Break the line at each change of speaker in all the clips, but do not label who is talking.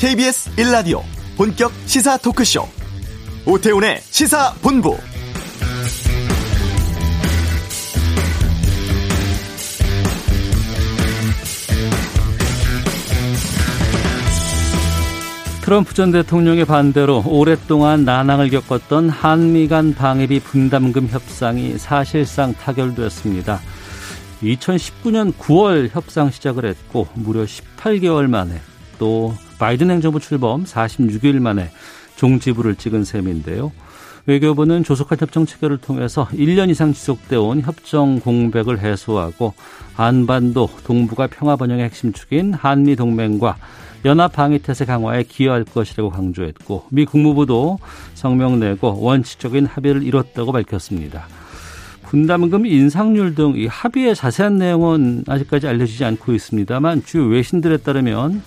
KBS 1라디오 본격 시사 토크쇼 오태훈의 시사본부
트럼프 전 대통령의 반대로 오랫동안 난항을 겪었던 한미 간 방위비 분담금 협상이 사실상 타결됐습니다. 2019년 9월 협상 시작을 했고 무려 18개월 만에 또 바이든 행정부 출범 46일 만에 종지부를 찍은 셈인데요. 외교부는 조속한 협정 체결을 통해서 1년 이상 지속돼 온 협정 공백을 해소하고 한반도 동북아 평화 번영의 핵심 축인 한미 동맹과 연합 방위 태세 강화에 기여할 것이라고 강조했고 미 국무부도 성명 내고 원칙적인 합의를 이뤘다고 밝혔습니다. 분담금 인상률 등 이 합의의 자세한 내용은 아직까지 알려지지 않고 있습니다만 주요 외신들에 따르면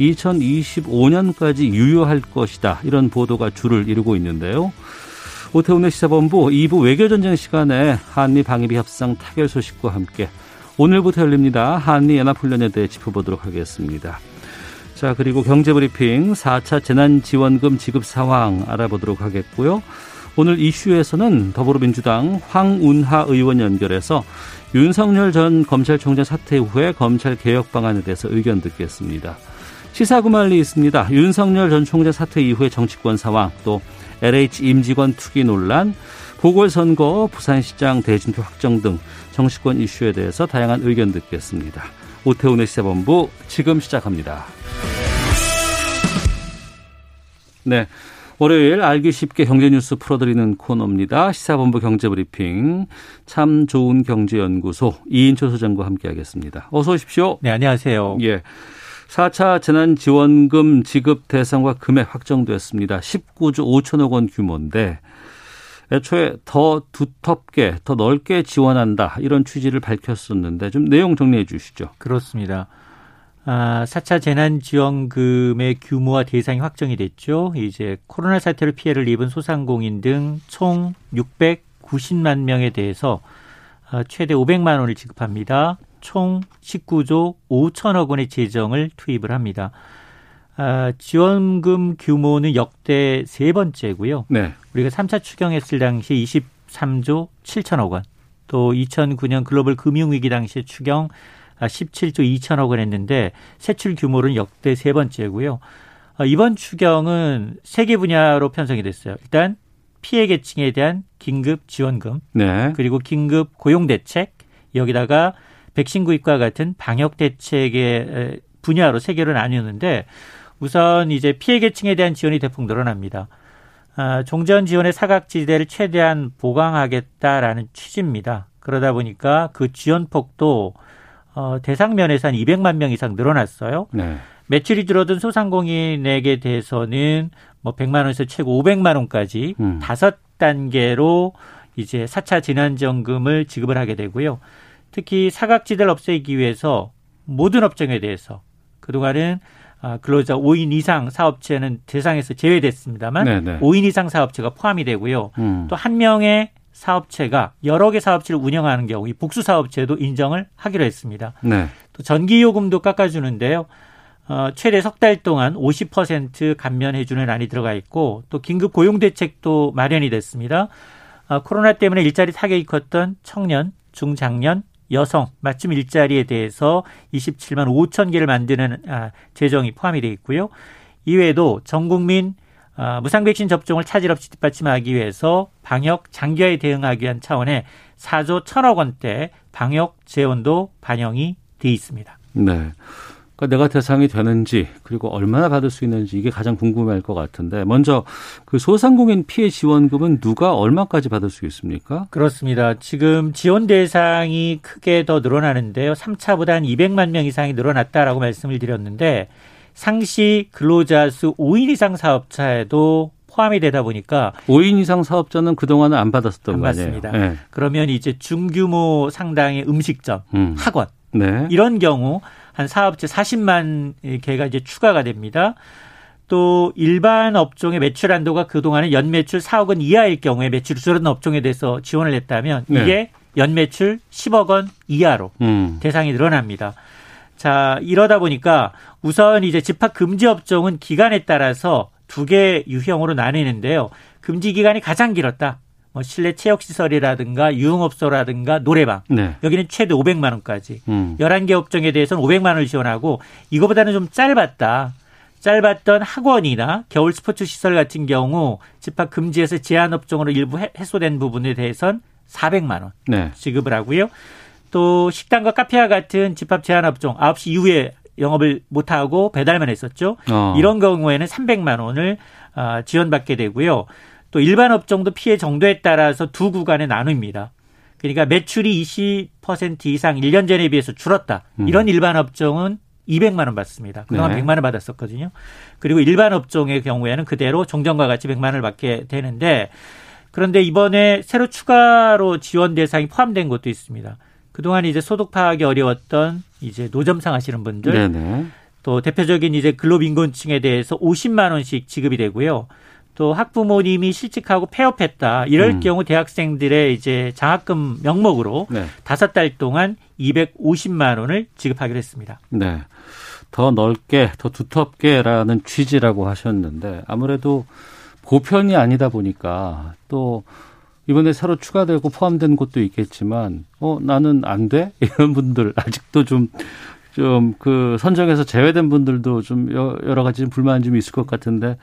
2025년까지 유효할 것이다 이런 보도가 줄을 이루고 있는데요. 오태훈의 시사본부 2부 외교전쟁 시간에 한미 방위비 협상 타결 소식과 함께 오늘부터 열립니다. 한미 연합훈련에 대해 짚어보도록 하겠습니다. 자, 그리고 경제브리핑 4차 재난지원금 지급 상황 알아보도록 하겠고요. 오늘 이슈에서는 더불어민주당 황운하 의원 연결해서 윤석열 전 검찰총장 사퇴 후에 검찰 개혁 방안에 대해서 의견 듣겠습니다. 시사구말리 있습니다. 윤석열 전 총장 사퇴 이후의 정치권 상황, 또 LH 임직원 투기 논란, 보궐선거, 부산시장 대진표 확정 등 정치권 이슈에 대해서 다양한 의견 듣겠습니다. 오태훈의 시사본부 지금 시작합니다. 네. 월요일 알기 쉽게 경제뉴스 풀어드리는 코너입니다. 시사본부 경제브리핑 참 좋은 경제연구소 이인철 소장과 함께하겠습니다. 어서 오십시오.
네, 안녕하세요.
예. 4차 재난지원금 지급 대상과 금액 확정됐습니다. 19조 5천억 원 규모인데 애초에 더 두텁게 더 넓게 지원한다 이런 취지를 밝혔었는데 좀 내용 정리해 주시죠.
그렇습니다. 아, 4차 재난지원금의 규모와 대상이 확정이 됐죠. 이제 코로나 사태로 피해를 입은 소상공인 등 총 690만 명에 대해서 아, 최대 500만 원을 지급합니다. 총 19조 5천억 원의 재정을 투입을 합니다. 아, 지원금 규모는 역대 세 번째고요. 네. 우리가 3차 추경했을 당시 23조 7천억 원, 또 2009년 글로벌 금융위기 당시에 추경 17조 2천억 원 했는데 세출 규모는 역대 세 번째고요. 아, 이번 추경은 세 개 분야로 편성이 됐어요. 일단 피해 계층에 대한 긴급 지원금, 네. 그리고 긴급 고용 대책, 여기다가 백신 구입과 같은 방역 대책의 분야로 세 개로 나뉘었는데 우선 이제 피해 계층에 대한 지원이 대폭 늘어납니다. 아, 종전 지원의 사각지대를 최대한 보강하겠다라는 취지입니다. 그러다 보니까 그 지원 폭도 어, 대상 면에서 한 200만 명 이상 늘어났어요. 네. 매출이 줄어든 소상공인에게 대해서는 뭐 100만 원에서 최고 500만 원까지 음. 다섯 음. 단계로 이제 4차 재난지원금을 지급을 하게 되고요. 특히 사각지대를 없애기 위해서 모든 업종에 대해서 그동안은 아, 근로자 5인 이상 사업체는 대상에서 제외됐습니다만 네네. 5인 이상 사업체가 포함이 되고요. 음. 또한 명의 사업체가 여러 개 사업체를 운영하는 경우 이 복수 사업체도 인정을 하기로 했습니다. 네. 또 전기 요금도 깎아주는데요. 어, 최대 석 달 동안 50% 감면해주는 안이 들어가 있고 또 긴급 고용 대책도 마련이 됐습니다. 어, 코로나 때문에 일자리 타격이 컸던 청년, 중장년, 여성 맞춤 일자리에 대해서 27만 5천 개를 만드는 아, 재정이 포함이 되어 있고요. 이외에도 전 국민 아, 무상 백신 접종을 차질 없이 뒷받침하기 위해서 방역 장기화에 대응하기 위한 차원의 4조 1천억 원대 방역 재원도 반영이 돼 있습니다.
네. 그러니까 내가 대상이 되는지 그리고 얼마나 받을 수 있는지 이게 가장 궁금할 것 같은데 먼저 그 소상공인 피해 지원금은 누가 얼마까지 받을 수 있습니까?
그렇습니다. 지금 지원 대상이 크게 더 늘어나는데요. 3차보다 한 200만 명 이상이 늘어났다라고 말씀을 드렸는데 상시 근로자 수 5인 이상 사업자에도 포함이 되다 보니까
5인 이상 사업자는 그동안은 안 받았었던 거예요.
맞습니다. 네. 그러면 이제 중규모 상당의 음식점, 음. 학원 네. 이런 경우 한 사업체 40만 개가 이제 추가가 됩니다. 또 일반 업종의 매출 한도가 그동안은 연매출 4억 원 이하일 경우에 매출이 줄어든 업종에 대해서 지원을 했다면 네. 이게 연매출 10억 원 이하로 음. 대상이 늘어납니다. 자, 이러다 보니까 우선 이제 집합 금지 업종은 기간에 따라서 두 개 유형으로 나뉘는데요. 금지 기간이 가장 길었다. 뭐 실내 체육 시설이라든가 유흥업소라든가 노래방.
네.
여기는 최대 500만 원까지.
음.
11개 업종에 대해서는 500만 원을 지원하고 이거보다는 좀 짧았다. 짧았던 학원이나 겨울 스포츠 시설 같은 경우 집합 금지에서 제한 업종으로 일부 해- 해소된 부분에 대해선 400만 원
네.
지급을 하고요. 또 식당과 카페와 같은 집합 제한 업종 9시 이후에 영업을 못 하고 배달만 했었죠.
어.
이런 경우에는 300만 원을 아, 지원받게 되고요. 또 일반 업종도 피해 정도에 따라서 두 구간에 나눕니다. 그러니까 매출이 20% 이상 1년 전에 비해서 줄었다. 이런 일반 업종은 200만 원 받습니다. 그동안
네.
100만 원 받았었거든요. 그리고 일반 업종의 경우에는 그대로 종전과 같이 100만 원을 받게 되는데 그런데 이번에 새로 추가로 지원 대상이 포함된 것도 있습니다. 그동안 이제 소득 파악이 어려웠던 이제 노점상 하시는 분들
네네.
또 대표적인 이제 근로빈곤층에 대해서 50만 원씩 지급이 되고요. 또 학부모님이 실직하고 폐업했다. 이럴
음.
경우 대학생들의 이제 장학금 명목으로
네.
다섯 달 동안 250만 원을 지급하기로 했습니다.
네. 더 넓게, 더 두텁게라는 취지라고 하셨는데 아무래도 보편이 아니다 보니까 또 이번에 새로 추가되고 포함된 곳도 있겠지만 어 나는 안 돼? 이런 분들 아직도 좀 좀 그 선정에서 제외된 분들도 좀 여- 여러 가지 불만이 좀 있을 것 같은데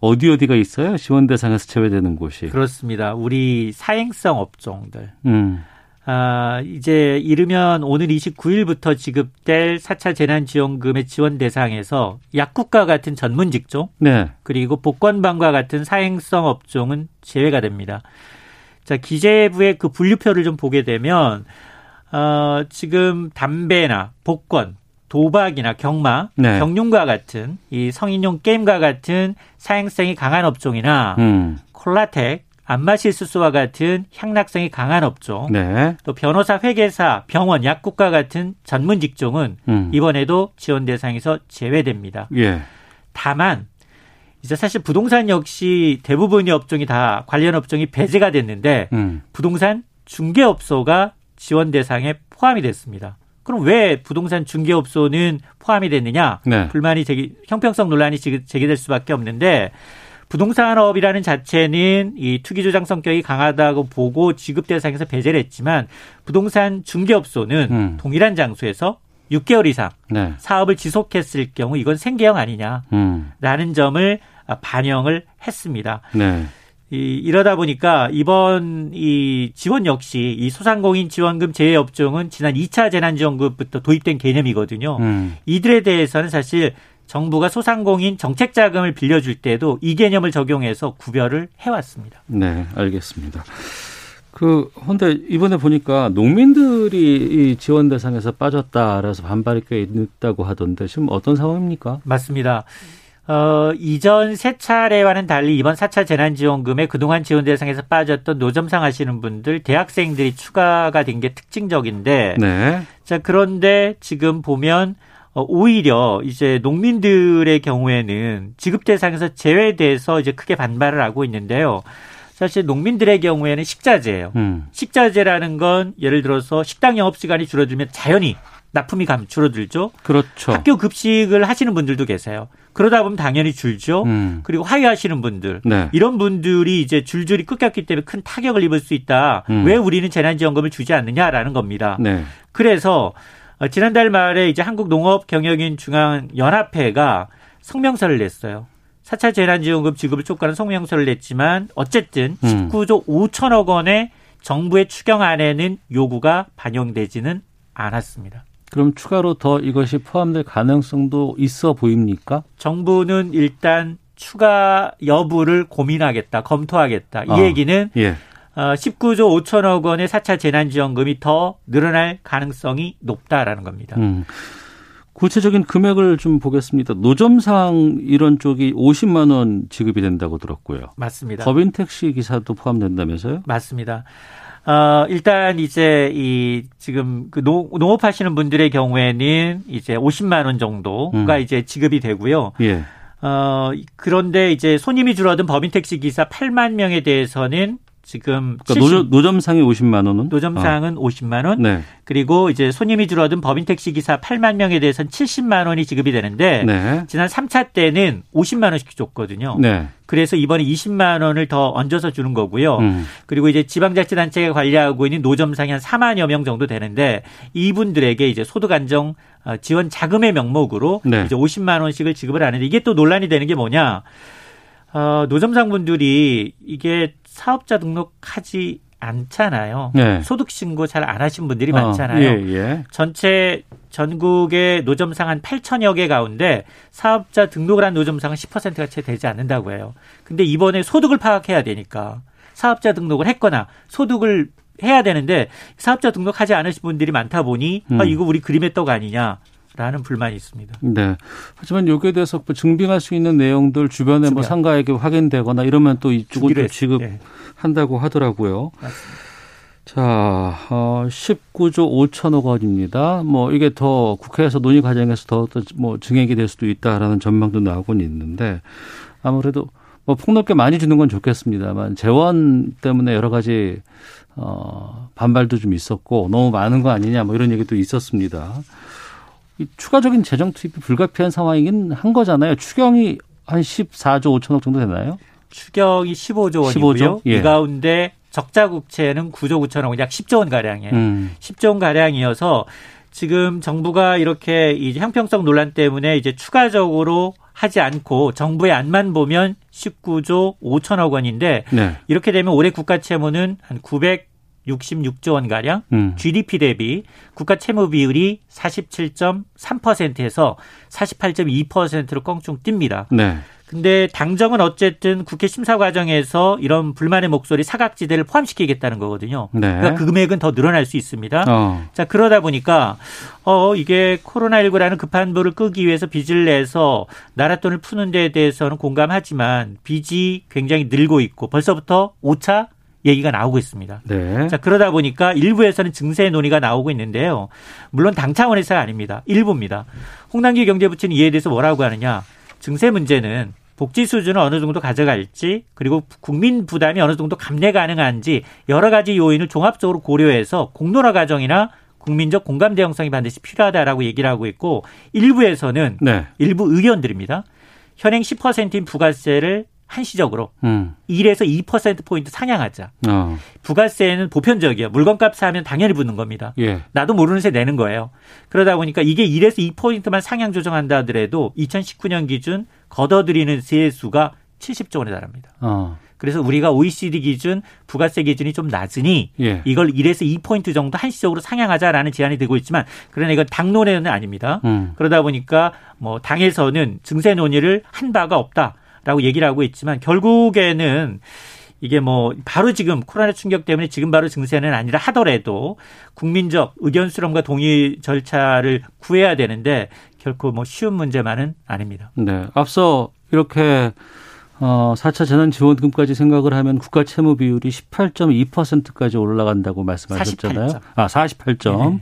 어디 어디가 있어요? 지원 대상에서 제외되는 곳이.
그렇습니다. 우리 사행성 업종들.
음.
아, 이제 이르면 오늘 29일부터 지급될 4차 재난지원금의 지원 대상에서 약국과 같은 전문 직종,
네.
그리고 복권방과 같은 사행성 업종은 제외가 됩니다. 자, 기재부의 그 분류표를 좀 보게 되면, 어, 지금 담배나 복권, 도박이나 경마,
네.
경륜과 같은 이 성인용 게임과 같은 사행성이 강한 업종이나
음.
콜라텍, 안마실수수와 같은 향락성이 강한 업종,
네.
또 변호사, 회계사, 병원, 약국과 같은 전문 직종은
음.
이번에도 지원 대상에서 제외됩니다.
예.
다만 이제 사실 부동산 역시 대부분의 업종이 다 관련 업종이 배제가 됐는데
음.
부동산 중개업소가 지원 대상에 포함이 됐습니다. 그럼 왜 부동산 중개업소는 포함이 됐느냐?
네.
불만이 제기, 형평성 논란이 제기- 제기될 수밖에 없는데 부동산업이라는 자체는 이 투기 조장 성격이 강하다고 보고 지급 대상에서 배제를 했지만 부동산 중개업소는
음.
동일한 장소에서 6개월 이상
네.
사업을 지속했을 경우 이건 생계형 아니냐라는
음.
점을 반영을 했습니다.
네.
이, 이러다 보니까 이번 이 지원 역시 이 소상공인 지원금 제외 업종은 지난 2차 재난지원금부터 도입된 개념이거든요.
음.
이들에 대해서는 사실 정부가 소상공인 정책 자금을 빌려줄 때도 이 개념을 적용해서 구별을 해왔습니다.
네, 알겠습니다. 그, 근데 이번에 보니까 농민들이 이 지원 대상에서 빠졌다. 그래서 반발이 꽤 있다고 하던데 지금 어떤 상황입니까?
맞습니다. 어, 이전 세 차례와는 달리 이번 4차 재난지원금에 그동안 지원 대상에서 빠졌던 노점상 하시는 분들, 대학생들이 추가가 된 게 특징적인데,
네.
자, 그런데 지금 보면, 어, 오히려 이제 농민들의 경우에는 지급 대상에서 제외돼서 이제 크게 반발을 하고 있는데요. 사실 농민들의 경우에는 식자재예요.
음.
식자재라는 건 예를 들어서 식당 영업 시간이 줄어들면 자연히 납품이 감 줄어들죠.
그렇죠.
학교 급식을 하시는 분들도 계세요. 그러다 보면 당연히 줄죠.
음.
그리고 하회하시는 분들
네.
이런 분들이 이제 줄줄이 끊겼기 때문에 큰 타격을 입을 수 있다.
음.
왜 우리는 재난지원금을 주지 않느냐라는 겁니다.
네.
그래서 어, 지난달 말에 이제 한국농업경영인 중앙연합회가 성명서를 냈어요. 4차 재난지원금 지급을 촉구하는 성명서를 냈지만 어쨌든
음.
19조 5천억 원의 정부의 추경안에는 요구가 반영되지는 않았습니다.
그럼 추가로 더 이것이 포함될 가능성도 있어 보입니까?
정부는 일단 추가 여부를 고민하겠다, 검토하겠다. 이
아.
얘기는
예.
어, 19조 5천억 원의 4차 재난지원금이 더 늘어날 가능성이 높다라는 겁니다.
음. 구체적인 금액을 좀 보겠습니다. 노점상 이런 쪽이 50만 원 지급이 된다고 들었고요.
맞습니다.
법인 택시 기사도 포함된다면서요?
맞습니다. 어, 일단 이제 이 지금 그 농, 농업 하시는 분들의 경우에는 이제 50만 원 정도가
음.
이제 지급이 되고요.
예.
어, 그런데 이제 손님이 줄어든 법인 택시 기사 8만 명에 대해서는 지금
그러니까 노점, 노점 상이 50만 원은
노점상은 어. 50만 원. 네. 그리고 이제 손님이 줄어든 법인 택시 기사 8만 명에 대해서는 70만 원이 지급이 되는데 네. 지난 3차 때는 50만 원씩 줬거든요. 네. 그래서 이번에 20만 원을 더 얹어서 주는 거고요. 음. 그리고 이제 지방자치단체가 관리하고 있는 노점상이 한 4만여 명 정도 되는데 이분들에게 이제 소득 안정 어, 지원 자금의 명목으로 네. 이제 50만 원씩을 지급을 하는데 이게 또 논란이 되는 게 뭐냐? 어, 노점상분들이 이게 사업자 등록하지 않잖아요. 네. 소득 신고 잘 안 하신 분들이 어, 많잖아요. 예, 예. 전체 전국의 노점상 한 8천여 개 가운데 사업자 등록을 한 노점상은 10%가 채 되지 않는다고 해요. 근데 이번에 소득을 파악해야 되니까 사업자 등록을 했거나 소득을 해야 되는데 사업자 등록하지 않으신 분들이 많다 보니 아, 음. 아, 이거 우리 그림의 떡 아니냐. 라는 불만이 있습니다.
네. 하지만 여기에 대해서 뭐 증빙할 수 있는 내용들 주변에 주변. 뭐 상가에게 확인되거나 이러면 또 이쪽은 또 지급한다고 네. 하더라고요. 맞습니다. 자, 어, 19조 5천억 원입니다. 뭐 이게 더 국회에서 논의 과정에서 더뭐 증액이 될 수도 있다라는 전망도 나오곤 있는데 아무래도 뭐 폭넓게 많이 주는 건 좋겠습니다만 재원 때문에 여러 가지 어 반발도 좀 있었고 너무 많은 거 아니냐 뭐 이런 얘기도 있었습니다. 추가적인 재정 투입이 불가피한 상황이긴 한 거잖아요. 추경이 한 14조 5천억 정도 되나요?
추경이 15조 원이고요. 15조? 예. 이 가운데 적자 국채는 9조 9천억 원, 약 10조 원 가량이에요. 음. 10조 원 가량이어서 지금 정부가 이렇게 이제 형평성 논란 때문에 이제 추가적으로 하지 않고 정부의 안만 보면 19조 5천억 원인데 네. 이렇게 되면 올해 국가 채무는 한 900. 66조 원 가량, 음. GDP 대비 국가 채무 비율이 47.3%에서 48.2%로 껑충 뜁니다. 네. 근데 당정은 어쨌든 국회 심사 과정에서 이런 불만의 목소리 사각지대를 포함시키겠다는 거거든요. 네. 그러니까 그 금액은 더 늘어날 수 있습니다. 어. 자 그러다 보니까 어 이게 코로나19라는 급한 불을 끄기 위해서 빚을 내서 나라 돈을 푸는 데에 대해서는 공감하지만 빚이 굉장히 늘고 있고 벌써부터 5차 얘기가 나오고 있습니다. 네. 자, 그러다 보니까 일부에서는 증세 논의가 나오고 있는데요. 물론 당 차원에서가 아닙니다. 일부입니다. 홍남기 경제부총리 이에 대해서 뭐라고 하느냐. 증세 문제는 복지 수준을 어느 정도 가져갈지 그리고 국민 부담이 어느 정도 감내 가능한지 여러 가지 요인을 종합적으로 고려해서 공론화 과정이나 국민적 공감대 형성이 반드시 필요하다라고 얘기를 하고 있고 일부에서는 네. 일부 의견들입니다. 현행 10%인 부가세를 한시적으로 음. 1에서 2%포인트 상향하자. 어. 부가세는 보편적이에요. 물건값 사면 당연히 붙는 겁니다. 예. 나도 모르는 새 내는 거예요. 그러다 보니까 이게 1에서 2포인트만 상향 조정한다 하더라도 2019년 기준 걷어들이는 세수가 70조 원에 달합니다. 어. 그래서 우리가 OECD 기준 부가세 기준이 좀 낮으니 예. 이걸 1에서 2포인트 정도 한시적으로 상향하자라는 제안이 되고 있지만 그러나 이건 당론에는 아닙니다. 음. 그러다 보니까 뭐 당에서는 증세 논의를 한 바가 없다. 라고 얘기를 하고 있지만 결국에는 이게 뭐 바로 지금 코로나 충격 때문에 지금 바로 증세는 아니라 하더라도 국민적 의견 수렴과 동의 절차를 구해야 되는데 결코 뭐 쉬운 문제만은 아닙니다.
네. 앞서 이렇게 어, 4차 재난 지원금까지 생각을 하면 국가 채무 비율이 18.2%까지 올라간다고 말씀하셨잖아요. 48점. 아, 48점. 네.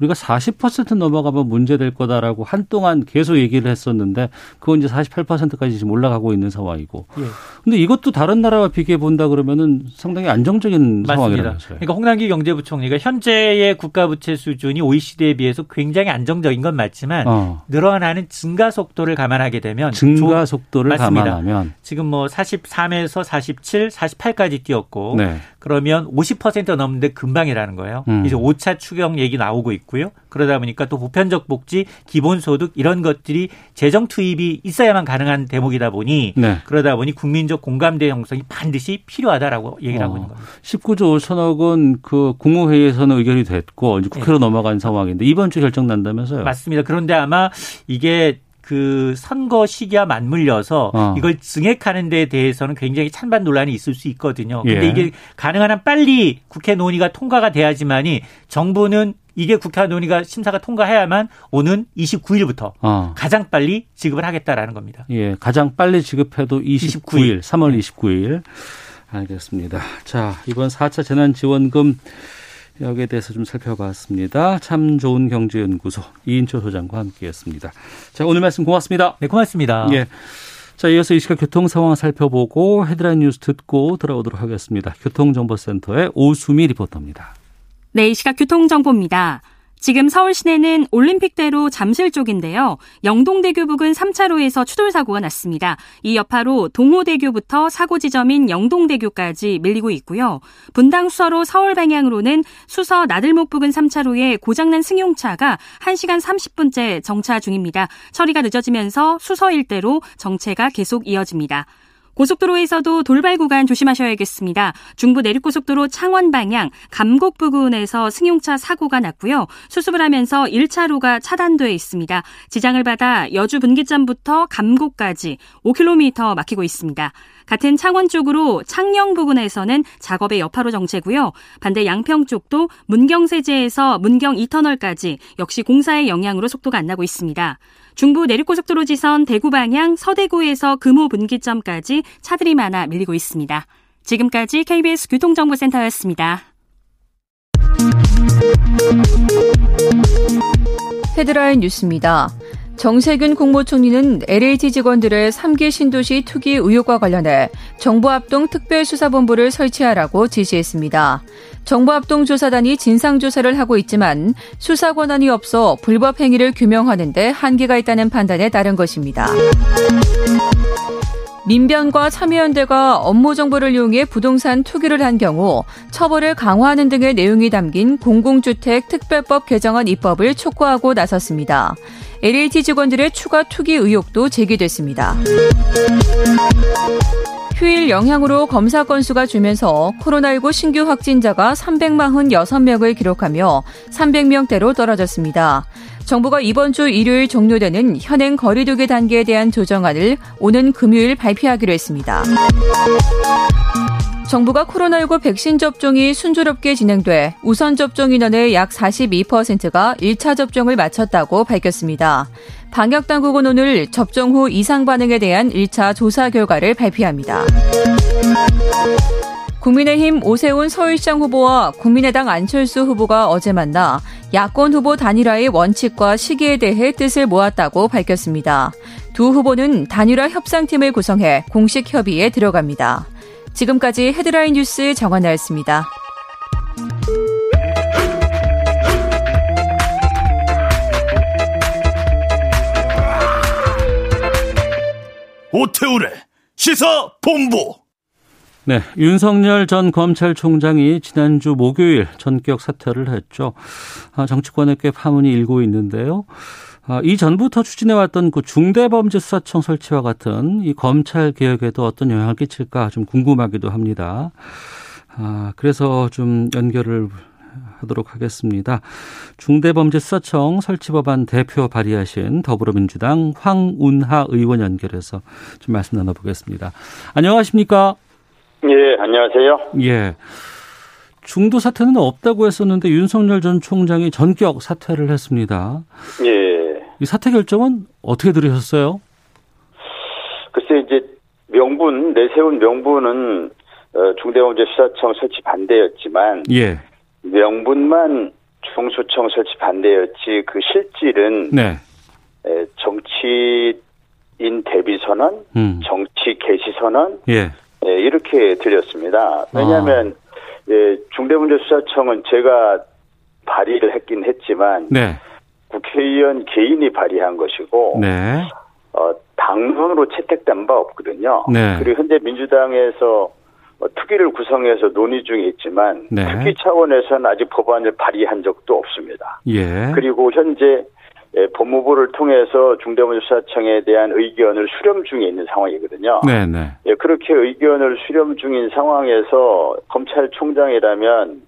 우리가 40% 넘어가면 문제될 거다라고 한동안 계속 얘기를 했었는데 그건 이제 48%까지 지금 올라가고 있는 상황이고. 예. 근데 이것도 다른 나라와 비교해 본다 그러면은 상당히 안정적인 상황이라면서요.
그러니까 홍남기 경제부총리가 현재의 국가 부채 수준이 OECD에 비해서 굉장히 안정적인 건 맞지만 어. 늘어나는 증가 속도를 감안하게 되면
증가 속도를 맞습니다. 감안하면
지금 뭐 43에서 47, 48까지 뛰었고 네. 그러면 50% 넘는데 금방이라는 거예요. 음. 이제 5차 추경 얘기 나오고 있고요. 그러다 보니까 또 보편적 복지, 기본소득 이런 것들이 재정 투입이 있어야만 가능한 대목이다 보니 네. 그러다 보니 국민적 공감대 형성이 반드시 필요하다라고 얘기를 어. 하고 있는 겁니다.
19조 5천억 원 그 국무회의에서는 의결이 됐고 이제 국회로 네. 넘어간 상황인데 이번 주 결정 난다면서요?
맞습니다. 그런데 아마 이게 그 선거 시기와 맞물려서 어. 이걸 증액하는 데 대해서는 굉장히 찬반 논란이 있을 수 있거든요. 근데 예. 이게 가능한 한 빨리 국회 논의가 통과가 돼야지만이 정부는 이게 국회 논의가 심사가 통과해야만 오는 29일부터 어. 가장 빨리 지급을 하겠다라는 겁니다.
예, 가장 빨리 지급해도 29일, 29일. 3월 29일. 알겠습니다. 자, 이번 4차 재난지원금 여기에 대해서 좀 살펴봤습니다. 참 좋은 경제연구소 이인초 소장과 함께했습니다. 자 오늘 말씀 고맙습니다.
네 고맙습니다. 예.
자, 이어서 이 시각 교통 상황 살펴보고 헤드라인 뉴스 듣고 들어오도록 하겠습니다. 교통정보센터의 오수미 리포터입니다.
네, 이 시각 교통정보입니다. 지금 서울 시내는 올림픽대로 잠실 쪽인데요. 영동대교 부근 3차로에서 추돌 사고가 났습니다. 이 여파로 동호대교부터 사고 지점인 영동대교까지 밀리고 있고요. 분당 수서로 서울 방향으로는 수서 나들목 부근 3차로에 고장난 승용차가 1시간 30분째 정차 중입니다. 처리가 늦어지면서 수서 일대로 정체가 계속 이어집니다. 고속도로에서도 돌발 구간 조심하셔야겠습니다. 중부 내륙고속도로 창원 방향 감곡 부근에서 승용차 사고가 났고요. 수습을 하면서 1차로가 차단돼 있습니다. 지장을 받아 여주 분기점부터 감곡까지 5km 막히고 있습니다. 같은 창원 쪽으로 창녕 부근에서는 작업의 여파로 정체고요. 반대 양평 쪽도 문경세제에서 문경 2터널까지 역시 공사의 영향으로 속도가 안 나고 있습니다. 중부 내륙고속도로 지선 대구 방향 서대구에서 금호 분기점까지 차들이 많아 밀리고 있습니다. 지금까지 KBS 교통정보센터였습니다.
헤드라인 뉴스입니다. 정세균 국무총리는 LH 직원들의 3기 신도시 투기 의혹과 관련해 정부합동 특별수사본부를 설치하라고 지시했습니다. 정부합동 조사단이 진상조사를 하고 있지만 수사 권한이 없어 불법 행위를 규명하는 데 한계가 있다는 판단에 따른 것입니다. 민변과 참여연대가 업무 정보를 이용해 부동산 투기를 한 경우 처벌을 강화하는 등의 내용이 담긴 공공주택 특별법 개정안 입법을 촉구하고 나섰습니다. LH 직원들의 추가 투기 의혹도 제기됐습니다. 휴일 영향으로 검사 건수가 줄면서 코로나19 신규 확진자가 346명을 기록하며 300명대로 떨어졌습니다. 정부가 이번 주 일요일 종료되는 현행 거리두기 단계에 대한 조정안을 오는 금요일 발표하기로 했습니다. 정부가 코로나19 백신 접종이 순조롭게 진행돼 우선 접종 인원의 약 42%가 1차 접종을 마쳤다고 밝혔습니다. 방역 당국은 오늘 접종 후 이상 반응에 대한 1차 조사 결과를 발표합니다. 국민의힘 오세훈 서울시장 후보와 국민의당 안철수 후보가 어제 만나 야권 후보 단일화의 원칙과 시기에 대해 뜻을 모았다고 밝혔습니다. 두 후보는 단일화 협상팀을 구성해 공식 협의에 들어갑니다. 지금까지 헤드라인 뉴스 정한나였습니다.
오태우래 시사 본부.
네, 윤석열 전 검찰총장이 지난주 목요일 전격 사퇴를 했죠. 아, 정치권에 꽤 파문이 일고 있는데요. 아, 이 전부터 추진해왔던 그 중대범죄수사청 설치와 같은 이 검찰 개혁에도 어떤 영향을 끼칠까 좀 궁금하기도 합니다. 아, 그래서 좀 연결을 하도록 하겠습니다. 중대범죄수사청 설치 법안 대표 발의하신 더불어민주당 황운하 의원 연결해서 좀 말씀 나눠보겠습니다. 안녕하십니까?
예, 안녕하세요.
예. 중도 사퇴는 없다고 했었는데 윤석열 전 총장이 전격 사퇴를 했습니다.
예.
이 사퇴 결정은 어떻게 들으셨어요?
글쎄 이제 명분 내세운 명분은 어, 중대범죄수사청 설치 반대였지만
예.
명분만 중수청 설치 반대였지 그 실질은
네.
에, 정치인 대비 선언,
음.
정치 개시 선언
예.
예, 이렇게 들렸습니다. 왜냐하면 예, 중대범죄수사청은 제가 발의를 했긴 했지만
네.
국회의원 개인이 발의한 것이고
네.
어, 당론으로 채택된 바 없거든요.
네.
그리고 현재 민주당에서 어, 특위를 구성해서 논의 중에 있지만
네.
특위 차원에서는 아직 법안을 발의한 적도 없습니다.
예.
그리고 현재 예, 법무부를 통해서 중대범죄수사청에 대한 의견을 수렴 중에 있는 상황이거든요.
네, 네.
예, 그렇게 의견을 수렴 중인 상황에서 검찰총장이라면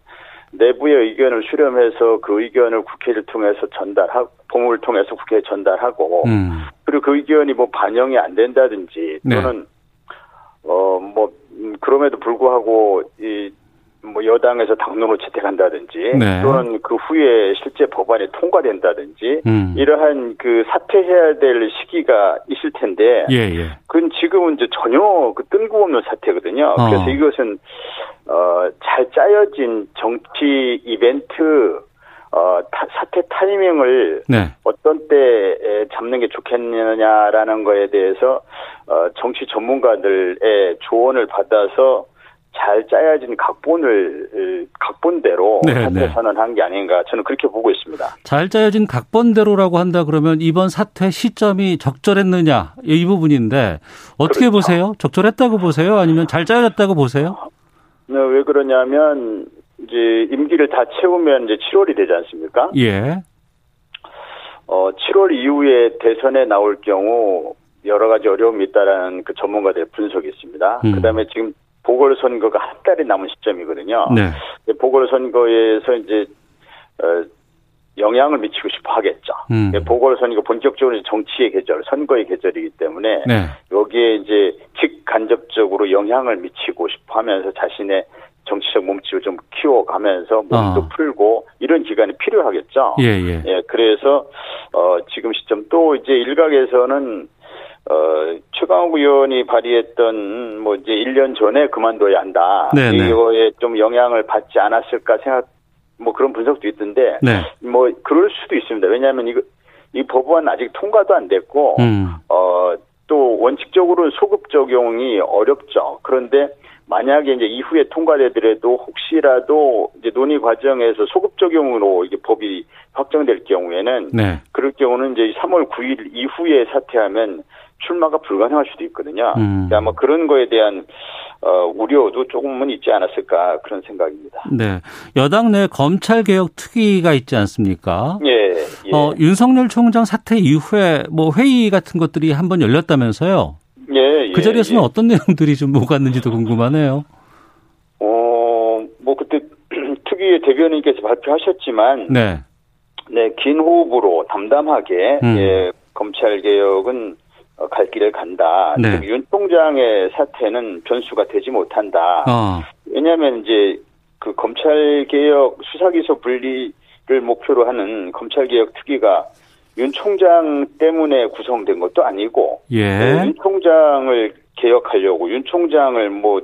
내부의 의견을 수렴해서 그 의견을 국회를 통해서 전달하고 법무부를 통해서 국회에 전달하고
음.
그리고 그 의견이 뭐 반영이 안 된다든지
네.
또는 어뭐 음, 그럼에도 불구하고 이 뭐 여당에서 당론으로 채택한다든지
네.
또는 그 후에 실제 법안이 통과된다든지
음.
이러한 그 사퇴해야 될 시기가 있을 텐데
예, 예.
그건 지금은 이제 전혀 그 뜬금없는 사태거든요.
어.
그래서 이것은 어, 잘 짜여진 정치 이벤트 어, 타, 사태 타이밍을
네.
어떤 때 잡는 게 좋겠느냐라는 거에 대해서 어, 정치 전문가들의 조언을 받아서 잘 짜여진 각본을 각본대로
네,
사태
네.
선언한 게 아닌가 저는 그렇게 보고 있습니다.
잘 짜여진 각본대로라고 한다 그러면 이번 사퇴 시점이 적절했느냐 이 부분인데 어떻게
그렇죠.
보세요? 적절했다고 보세요? 아니면 잘 짜여졌다고 보세요?
네, 왜 그러냐면 이제 임기를 다 채우면 이제 7월이 되지 않습니까?
예.
어, 7월 이후에 대선에 나올 경우 여러 가지 어려움이 있다라는 그 전문가들의 분석이 있습니다.
음.
그다음에 지금 보궐선거가 한 달이 남은 시점이거든요.
네.
보궐선거에서 이제 어, 영향을 미치고 싶어 하겠죠.
음.
예, 보궐선거 본격적으로 정치의 계절, 선거의 계절이기 때문에
네.
여기에 이제 직간접적으로 영향을 미치고 싶어 하면서 자신의 정치적 몸집을 좀 키워가면서 몸도
아.
풀고 이런 기간이 필요하겠죠.
예, 예.
예, 그래서 어 지금 시점 또 이제 일각에서는 어 최강욱 의원이 발의했던 뭐 이제 1년 전에 그만둬야 한다.
네, 네.
이거에 좀 영향을 받지 않았을까 생각 뭐 그런 분석도 있던데
네.
뭐 그럴 수도 있습니다. 왜냐하면 이거 이 법안 아직 통과도 안 됐고
음.
어, 또 원칙적으로는 소급 적용이 어렵죠. 그런데 만약에 이제 이후에 통과되더라도 혹시라도 이제 논의 과정에서 소급 적용으로 이게 법이 확정될 경우에는
네.
그럴 경우는 이제 3월 9일 이후에 사퇴하면 출마가 불가능할 수도 있거든요.
음.
그러니까 아마 그런 거에 대한 어, 우려도 조금은 있지 않았을까 그런 생각입니다.
네. 여당 내 검찰 개혁 특위가 있지 않습니까?
예, 예.
어, 윤석열 총장 사퇴 이후에 뭐 회의 같은 것들이 한 번 열렸다면서요?
예, 예,
그 자리에서는
예.
어떤 내용들이 좀 오갔는지도 궁금하네요.
어, 뭐 그때 특위의 대변인께서 발표하셨지만
네.
네, 긴 호흡으로 담담하게
음.
예, 검찰 개혁은 어, 갈 길을 간다.
네.
특히 윤 총장의 사태는 변수가 되지 못한다.
어.
왜냐하면 이제 그 검찰 개혁 수사 기소 분리를 목표로 하는 검찰 개혁 특위가 윤 총장 때문에 구성된 것도 아니고 네,
예.
윤 총장을 개혁하려고 윤 총장을 뭐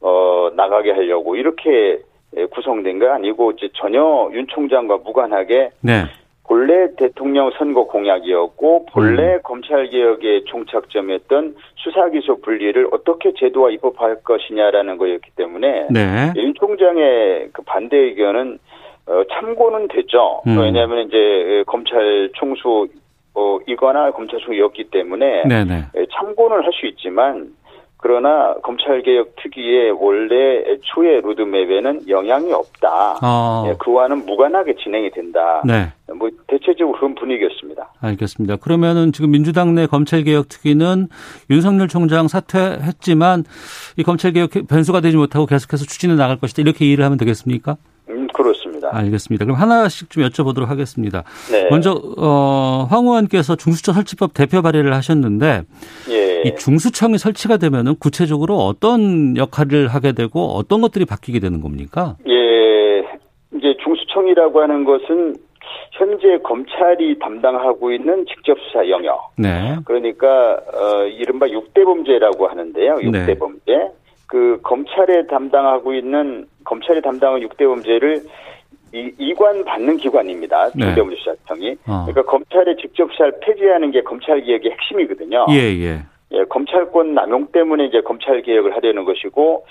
어, 나가게 하려고 이렇게 예, 구성된 거 아니고 이제 전혀 윤 총장과 무관하게
네.
본래 대통령 선거 공약이었고 본래
음.
검찰 개혁의 종착점이었던 수사 기소 분리를 어떻게 제도화 입법할 것이냐라는 거였기 때문에
네.
윤 총장의 그 반대 의견은 어, 참고는 되죠.
음.
왜냐하면 이제 검찰 총수 어, 이거나 검찰 총수였기 때문에
네, 네.
예, 참고는 할 수 있지만 그러나 검찰개혁 특위의 원래 애초의 로드맵에는 영향이 없다.
어.
예, 그와는 무관하게 진행이 된다.
네.
뭐 대체적으로 그런 분위기였습니다.
알겠습니다. 그러면은 지금 민주당 내 검찰개혁 특위는 윤석열 총장 사퇴했지만 이 검찰개혁 변수가 되지 못하고 계속해서 추진해 나갈 것이다. 이렇게 이해를 하면 되겠습니까?
음, 그렇습니다.
알겠습니다. 그럼 하나씩 좀 여쭤보도록 하겠습니다.
네.
먼저 어, 황 의원께서 중수처 설치법 대표 발의를 하셨는데
예.
이 중수청이 설치가 되면은 구체적으로 어떤 역할을 하게 되고 어떤 것들이 바뀌게 되는 겁니까?
예. 이제 중수청이라고 하는 것은 현재 검찰이 담당하고 있는 직접 수사 영역.
네.
그러니까 어 이른바 육대 범죄라고 하는데요. 육대
네.
범죄. 그 검찰에 담당하고 있는 검찰이 담당한 육대 범죄를 이, 이관 받는 기관입니다.
네.
중대범죄수사청이.
어.
그러니까 검찰의 직접 수사를 폐지하는 게 검찰 개혁의 핵심이거든요.
예, 예.
예, 검찰권 남용 때문에 이제 검찰 개혁을 하려는 것이고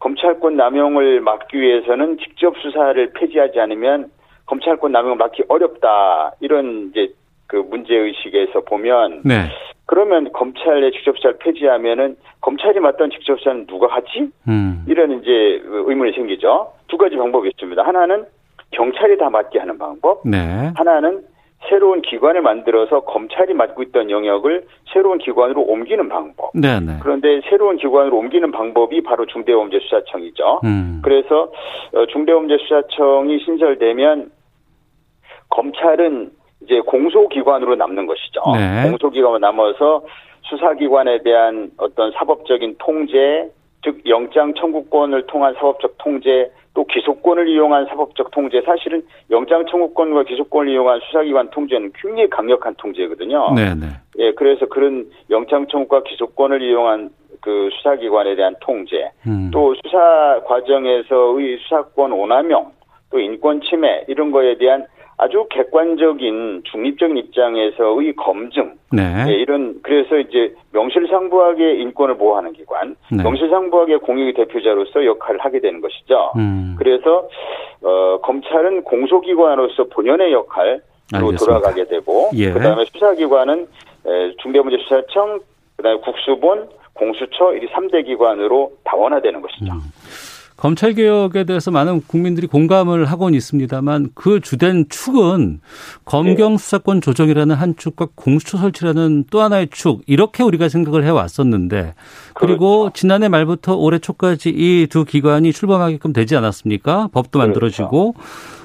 검찰권 남용을 막기 위해서는 직접 수사를 폐지하지 않으면 검찰권 남용을 막기 어렵다. 이런 이제 그 문제 의식에서 보면
네.
그러면 검찰의 직접 수사를 폐지하면은 검찰이 맡던 직접 수사는 누가 하지?
음.
이런 이제 의문이 생기죠. 두 가지 방법이 있습니다. 하나는 경찰이 다 맡게 하는 방법.
네.
하나는 새로운 기관을 만들어서 검찰이 맡고 있던 영역을 새로운 기관으로 옮기는 방법.
네, 네.
그런데 새로운 기관으로 옮기는 방법이 바로 중대범죄수사청이죠.
음.
그래서 어, 중대범죄수사청이 신설되면 검찰은 이제 공소기관으로 남는 것이죠.
네.
공소기관으로 남아서 수사기관에 대한 어떤 사법적인 통제, 즉 영장 청구권을 통한 사법적 통제, 또 기소권을 이용한 사법적 통제. 사실은 영장 청구권과 기소권을 이용한 수사기관 통제는 굉장히 강력한 통제거든요.
네, 네.
예, 그래서 그런 영장 청구과 기소권을 이용한 그 수사기관에 대한 통제,
음.
또 수사 과정에서의 수사권 오남용, 또 인권 침해 이런 거에 대한 아주 객관적인 중립적인 입장에서의 검증
네.
예, 이런 그래서 이제 명실상부하게 인권을 보호하는 기관,
네.
명실상부하게 공익의 대표자로서 역할을 하게 되는 것이죠.
음.
그래서 어, 검찰은 공소기관으로서 본연의 역할로
알겠습니다.
돌아가게 되고
예.
그다음에 수사기관은 에, 중대범죄수사청, 그다음에 국수본, 공수처 이 3대 기관으로 다원화되는 것이죠.
음. 검찰 개혁에 대해서 많은 국민들이 공감을 하고는 있습니다만 그 주된 축은 검경 수사권 조정이라는 한 축과 공수처 설치라는 또 하나의 축 이렇게 우리가 생각을 해 왔었는데 그리고
그렇죠.
지난해 말부터 올해 초까지 이 두 기관이 출범하게끔 되지 않았습니까? 법도
그렇죠.
만들어지고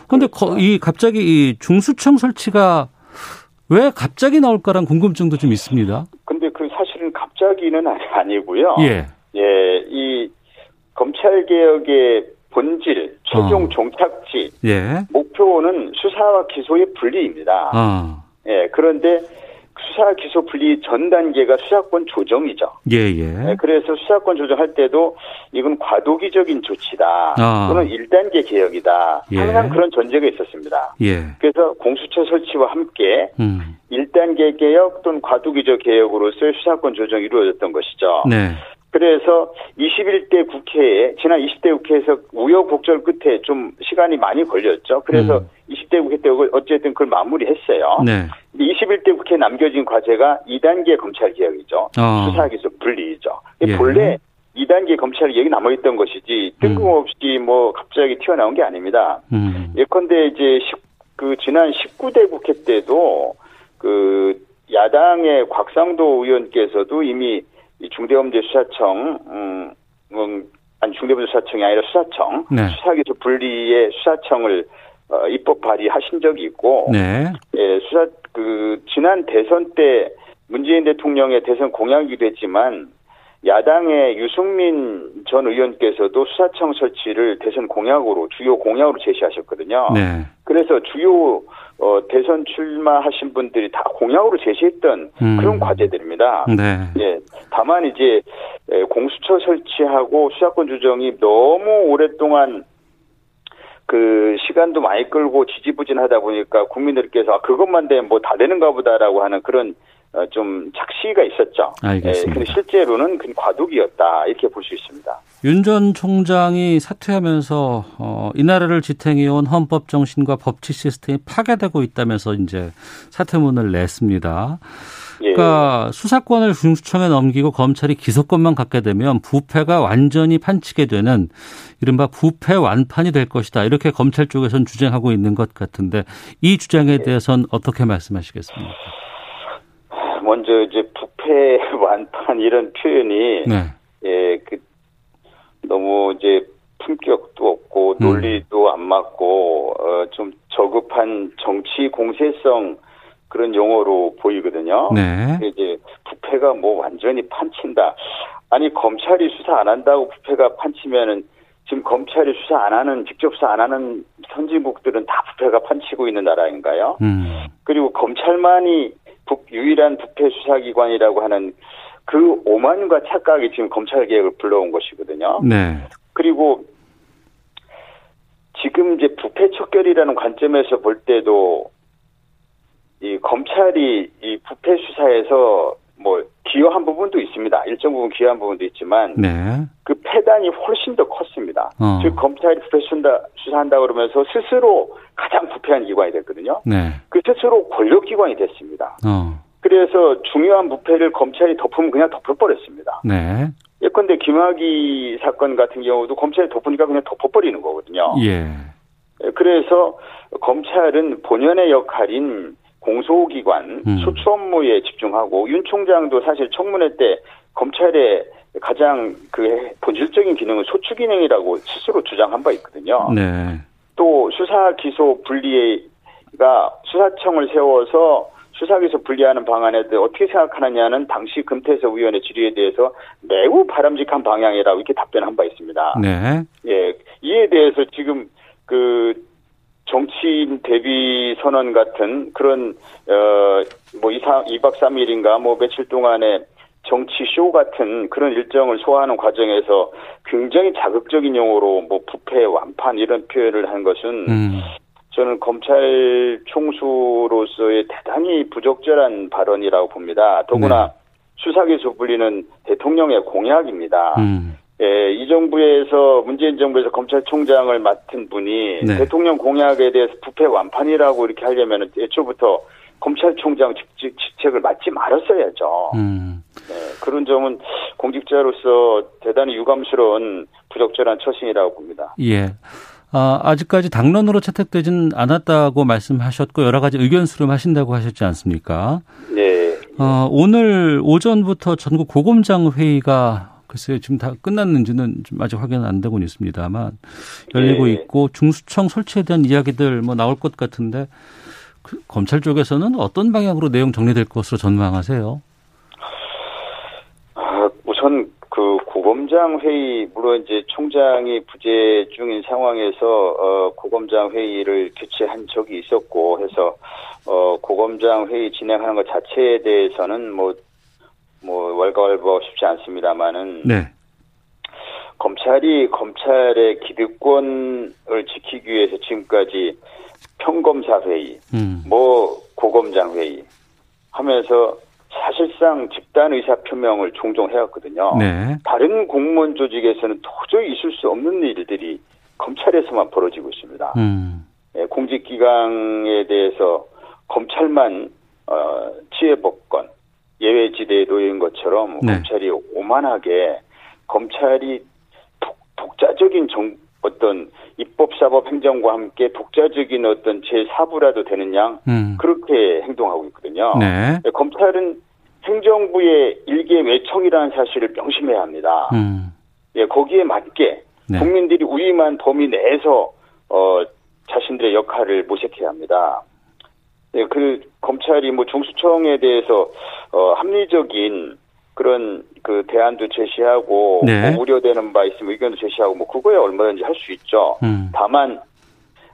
그런데 이 갑자기 이 중수청 설치가 왜 갑자기 나올까란 궁금증도 좀 있습니다.
근데 그 사실은 갑자기는 아니- 아니고요.
예.
예, 이 검찰 개혁의 본질, 최종
어.
종착지,
예.
목표는 수사와 기소의 분리입니다.
아.
예, 그런데 수사 기소 분리 전 단계가 수사권 조정이죠.
예,
예,
예.
그래서 수사권 조정할 때도 이건 과도기적인 조치다.
아.
또는 1단계 개혁이다.
예.
항상 그런 전제가 있었습니다.
예.
그래서 공수처 설치와 함께
음.
1단계 개혁 또는 과도기적 개혁으로서의 수사권 조정이 이루어졌던 것이죠.
네.
그래서 21대 국회에 지난 20대 국회에서 우여곡절 끝에 좀 시간이 많이 걸렸죠. 그래서
음.
20대 국회 때 어쨌든 그걸 마무리했어요.
네.
근데 21대 국회에 남겨진 과제가 2단계 검찰 개혁이죠.
어.
수사 기소 분리죠.
예.
본래 2단계 검찰 개혁이 남아있던 것이지 뜬금없이 뭐 갑자기 튀어나온 게 아닙니다.
음.
예컨대 이제 십- 그 지난 19대 국회 때도 그 야당의 곽상도 의원께서도 이미 이 중대범죄수사청 음, 음 아니 중대범죄수사청이 아니라 수사청
네.
수사기소 분리의 수사청을 어, 입법 발의하신 적이 있고
네.
예, 수사 그 지난 대선 때 문재인 대통령의 대선 공약이기도 했지만 야당의 유승민 전 의원께서도 수사청 설치를 대선 공약으로 주요 공약으로 제시하셨거든요.
네.
그래서 주요 어, 대선 출마하신 분들이 다 공약으로 제시했던
음.
그런 과제들입니다.
네.
예. 다만 이제 에, 공수처 설치하고 수사권 조정이 너무 오랫동안 그 시간도 많이 끌고 지지부진하다 보니까 국민들께서 아, 그것만 되면 뭐 다 되는가 보다라고 하는 그런 어, 좀 착시가 있었죠.
알겠습니다.
예, 근데 실제로는 그 과도기였다 이렇게 볼 수 있습니다.
윤 전 총장이 사퇴하면서 어, 이 나라를 지탱해온 헌법 정신과 법치 시스템이 파괴되고 있다면서 이제 사퇴문을 냈습니다.
예.
그러니까 수사권을 중수청에 넘기고 검찰이 기소권만 갖게 되면 부패가 완전히 판치게 되는 이른바 부패 완판이 될 것이다. 이렇게 검찰 쪽에선 주장하고 있는 것 같은데 이 주장에 대해서는 어떻게 말씀하시겠습니까?
먼저 이제 부패 완판 이런 표현이
네.
예, 그 너무 이제 품격도 없고
음.
논리도 안 맞고 어, 좀 저급한 정치 공세성 그런 용어로 보이거든요.
네.
이제 부패가 뭐 완전히 판친다. 아니 검찰이 수사 안 한다고 부패가 판치면은 지금 검찰이 수사 안 하는 직접 수사 안 하는 선진국들은 다 부패가 판치고 있는 나라인가요?
음.
그리고 검찰만이 북- 유일한 부패 수사기관이라고 하는 그 오만과 착각이 지금 검찰 개혁을 불러온 것이거든요.
네.
그리고 지금 이제 부패 척결이라는 관점에서 볼 때도 이 검찰이 이 부패 수사에서 뭐 기여한 부분도 있습니다. 일정 부분 기여한 부분도 있지만
네.
그 패단이 훨씬 더 컸습니다.
어.
즉 검찰이 부패 수사, 수사한다 그러면서 스스로 가장 부패한 기관이 됐거든요.
네.
그 스스로 권력 기관이 됐습니다.
어.
그래서 중요한 부패를 검찰이 덮으면 그냥 덮어버렸습니다.
네.
예컨대 김학의 사건 같은 경우도 검찰이 덮으니까 그냥 덮어버리는 거거든요.
예.
그래서 검찰은 본연의 역할인 공소기관,
음.
소추 업무에 집중하고 윤 총장도 사실 청문회 때 검찰의 가장 그 본질적인 기능은 소추 기능이라고 스스로 주장한 바 있거든요.
네.
또 수사 기소 분리가 수사청을 세워서 수사 기소 분리하는 방안에 대해 어떻게 생각하느냐는 당시 금태섭 의원의 질의에 대해서 매우 바람직한 방향이라고 이렇게 답변한 바 있습니다.
네.
예, 이에 대해서 지금 그 대비 선언 같은 그런 어뭐 2박 3일인가 뭐 며칠 동안의 정치 쇼 같은 그런 일정을 소화하는 과정에서 굉장히 자극적인 용어로 뭐 부패 완판 이런 표현을 한 것은
음.
저는 검찰 총수로서의 대단히 부적절한 발언이라고 봅니다. 더구나 네. 수사기소 불리는 대통령의 공약입니다. 음. 예, 이 정부에서 문재인 정부에서 검찰총장을 맡은 분이 네. 대통령 공약에 대해서 부패 완판이라고 이렇게 하려면 애초부터 검찰총장 직책, 직책을 맡지 말았어야죠. 음. 네, 그런 점은 공직자로서 대단히 유감스러운 부적절한 처신이라고 봅니다.
예. 아, 아직까지 당론으로 채택되진 않았다고 말씀하셨고 여러 가지 의견 수렴하신다고 하셨지 않습니까?
네.
어, 오늘 오전부터 전국 고검장 회의가 글쎄요, 지금 다 끝났는지는 좀 아직 확인은 안 되고 있습니다만 열리고 네. 있고 중수청 설치에 대한 이야기들 뭐 나올 것 같은데 그 검찰 쪽에서는 어떤 방향으로 내용 정리될 것으로 전망하세요?
아, 우선 그 고검장 회의 물론 이제 총장이 부재 중인 상황에서 어 고검장 회의를 개최한 적이 있었고 해서 어 고검장 회의 진행하는 것 자체에 대해서는 뭐 뭐뭐 월가월부 쉽지 않습니다만은 네. 검찰이 검찰의 기득권을 지키기 위해서 지금까지 평검사 회의, 음. 뭐 고검장 회의 하면서 사실상 집단 의사 표명을 종종 해왔거든요. 네. 다른 공무원 조직에서는 도저히 있을 수 없는 일들이 검찰에서만 벌어지고 있습니다. 음. 네, 공직기강에 대해서 검찰만 어, 치해법권 예외지대에 놓인 것처럼 네. 검찰이 오만하게 검찰이 독, 독자적인 정, 어떤 입법사법 행정과 함께 독자적인 어떤 제4부라도 되는 양 음. 그렇게 행동하고 있거든요. 네. 네. 검찰은 행정부의 일개 외청이라는 사실을 명심해야 합니다. 음. 예, 거기에 맞게 네. 국민들이 우위만 범위 내에서 어, 자신들의 역할을 모색해야 합니다. 예, 그 검찰이 뭐 중수청에 대해서 어, 합리적인 그런 그 대안도 제시하고 네. 뭐 우려되는 바 있으면 의견도 제시하고 뭐 그거야 얼마든지 할 수 있죠. 음. 다만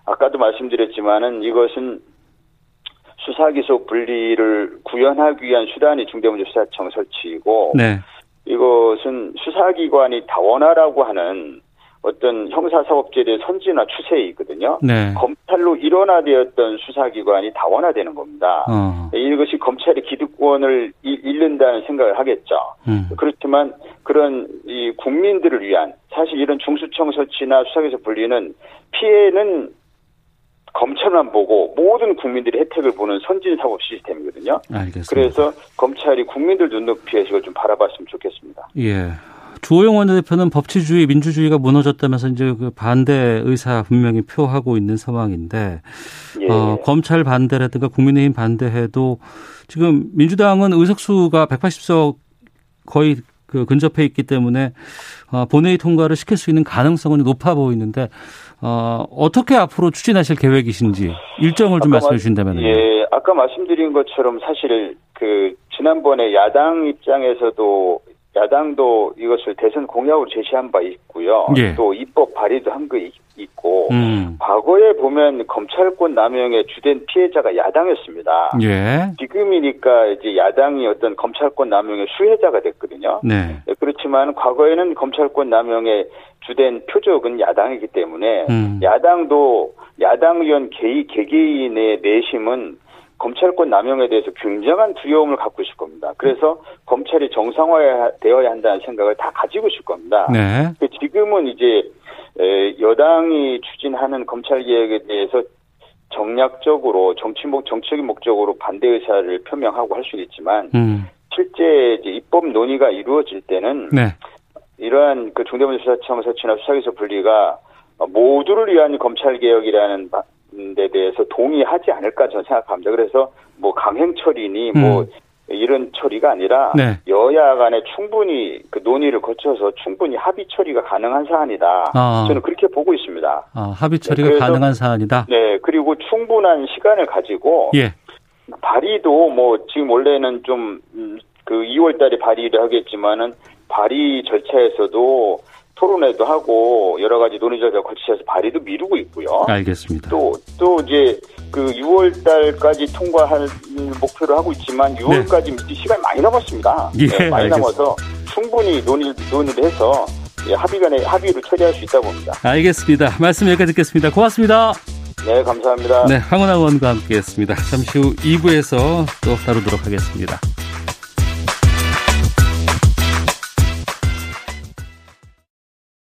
아까도 말씀드렸지만은 이것은 수사기소 분리를 구현하기 위한 수단이 중대문제수사청 설치이고 네. 이것은 수사기관이 다원화라고 하는 어떤 형사사법제도의 선진화 추세이거든요. 네. 검찰로 일원화되었던 수사기관이 다원화되는 겁니다. 어. 이것이 검찰의 기득권을 잃는다는 생각을 하겠죠. 음. 그렇지만 그런 이 국민들을 위한 사실 이런 중수청 설치나 수사기소 분리는 피해는 검찰만 보고 모든 국민들이 혜택을 보는 선진 사법 시스템이거든요. 알겠습니다. 그래서 검찰이 국민들 눈높이에서 이걸 좀 바라봤으면 좋겠습니다.
예. 주호영 원내대표는 법치주의, 민주주의가 무너졌다면서 이제 그 반대 의사 분명히 표하고 있는 상황인데 예. 어, 검찰 반대라든가 국민의힘 반대해도 지금 민주당은 의석수가 180석 거의 그 근접해 있기 때문에 어, 본회의 통과를 시킬 수 있는 가능성은 높아 보이는데 어, 어떻게 앞으로 추진하실 계획이신지 일정을 좀 말씀해 주신다면요.
예, 아까 말씀드린 것처럼 사실 그 지난번에 야당 입장에서도 야당도 이것을 대선 공약으로 제시한 바 있고요. 예. 또 입법 발의도 한 거 있고 음. 과거에 보면 검찰권 남용의 주된 피해자가 야당이었습니다. 예. 지금이니까 이제 야당이 어떤 검찰권 남용의 수혜자가 됐거든요. 네. 네 그렇지만 과거에는 검찰권 남용의 주된 표적은 야당이기 때문에 음. 야당도 야당 의원 개인 개개인의 내심은 검찰권 남용에 대해서 굉장한 두려움을 갖고 있을 겁니다. 그래서 검찰이 정상화되어야 한다는 생각을 다 가지고 있을 겁니다. 네. 그 지금은 이제 여당이 추진하는 검찰 개혁에 대해서 정략적으로 정치목 정책의 목적으로 반대 의사를 표명하고 할 수는 있지만 음. 실제 이제 입법 논의가 이루어질 때는 네. 이러한 그 중대본 수사청 설치나 수사기소 분리가 모두를 위한 검찰 개혁이라는 데 대해서 동의하지 않을까 저는 생각합니다. 그래서 뭐 강행 처리니 뭐 음. 이런 처리가 아니라 네. 여야 간에 충분히 그 논의를 거쳐서 충분히 합의 처리가 가능한 사안이다. 아. 저는 그렇게 보고 있습니다.
아, 합의 처리가 네, 가능한 사안이다.
네, 그리고 충분한 시간을 가지고 예. 발의도 뭐 지금 원래는 좀그 음, 2월 달에 발의를 하겠지만은 발의 절차에서도 토론회도 하고 여러 가지 논의 절차 거치셔서 발의도 미루고 있고요.
알겠습니다.
또, 또 이제 그 6월 달까지 통과할 목표를 하고 있지만 6월까지 네. 시간이 많이 남았습니다. 예, 네, 많이 알겠습니다. 남아서 충분히 논의, 논의를 해서 예, 합의 간에 합의를 처리할 수 있다고 봅니다.
알겠습니다. 말씀 여기까지 듣겠습니다. 고맙습니다.
네, 감사합니다.
네, 황운하 의원과 함께 했습니다. 잠시 후 2부에서 또 다루도록 하겠습니다.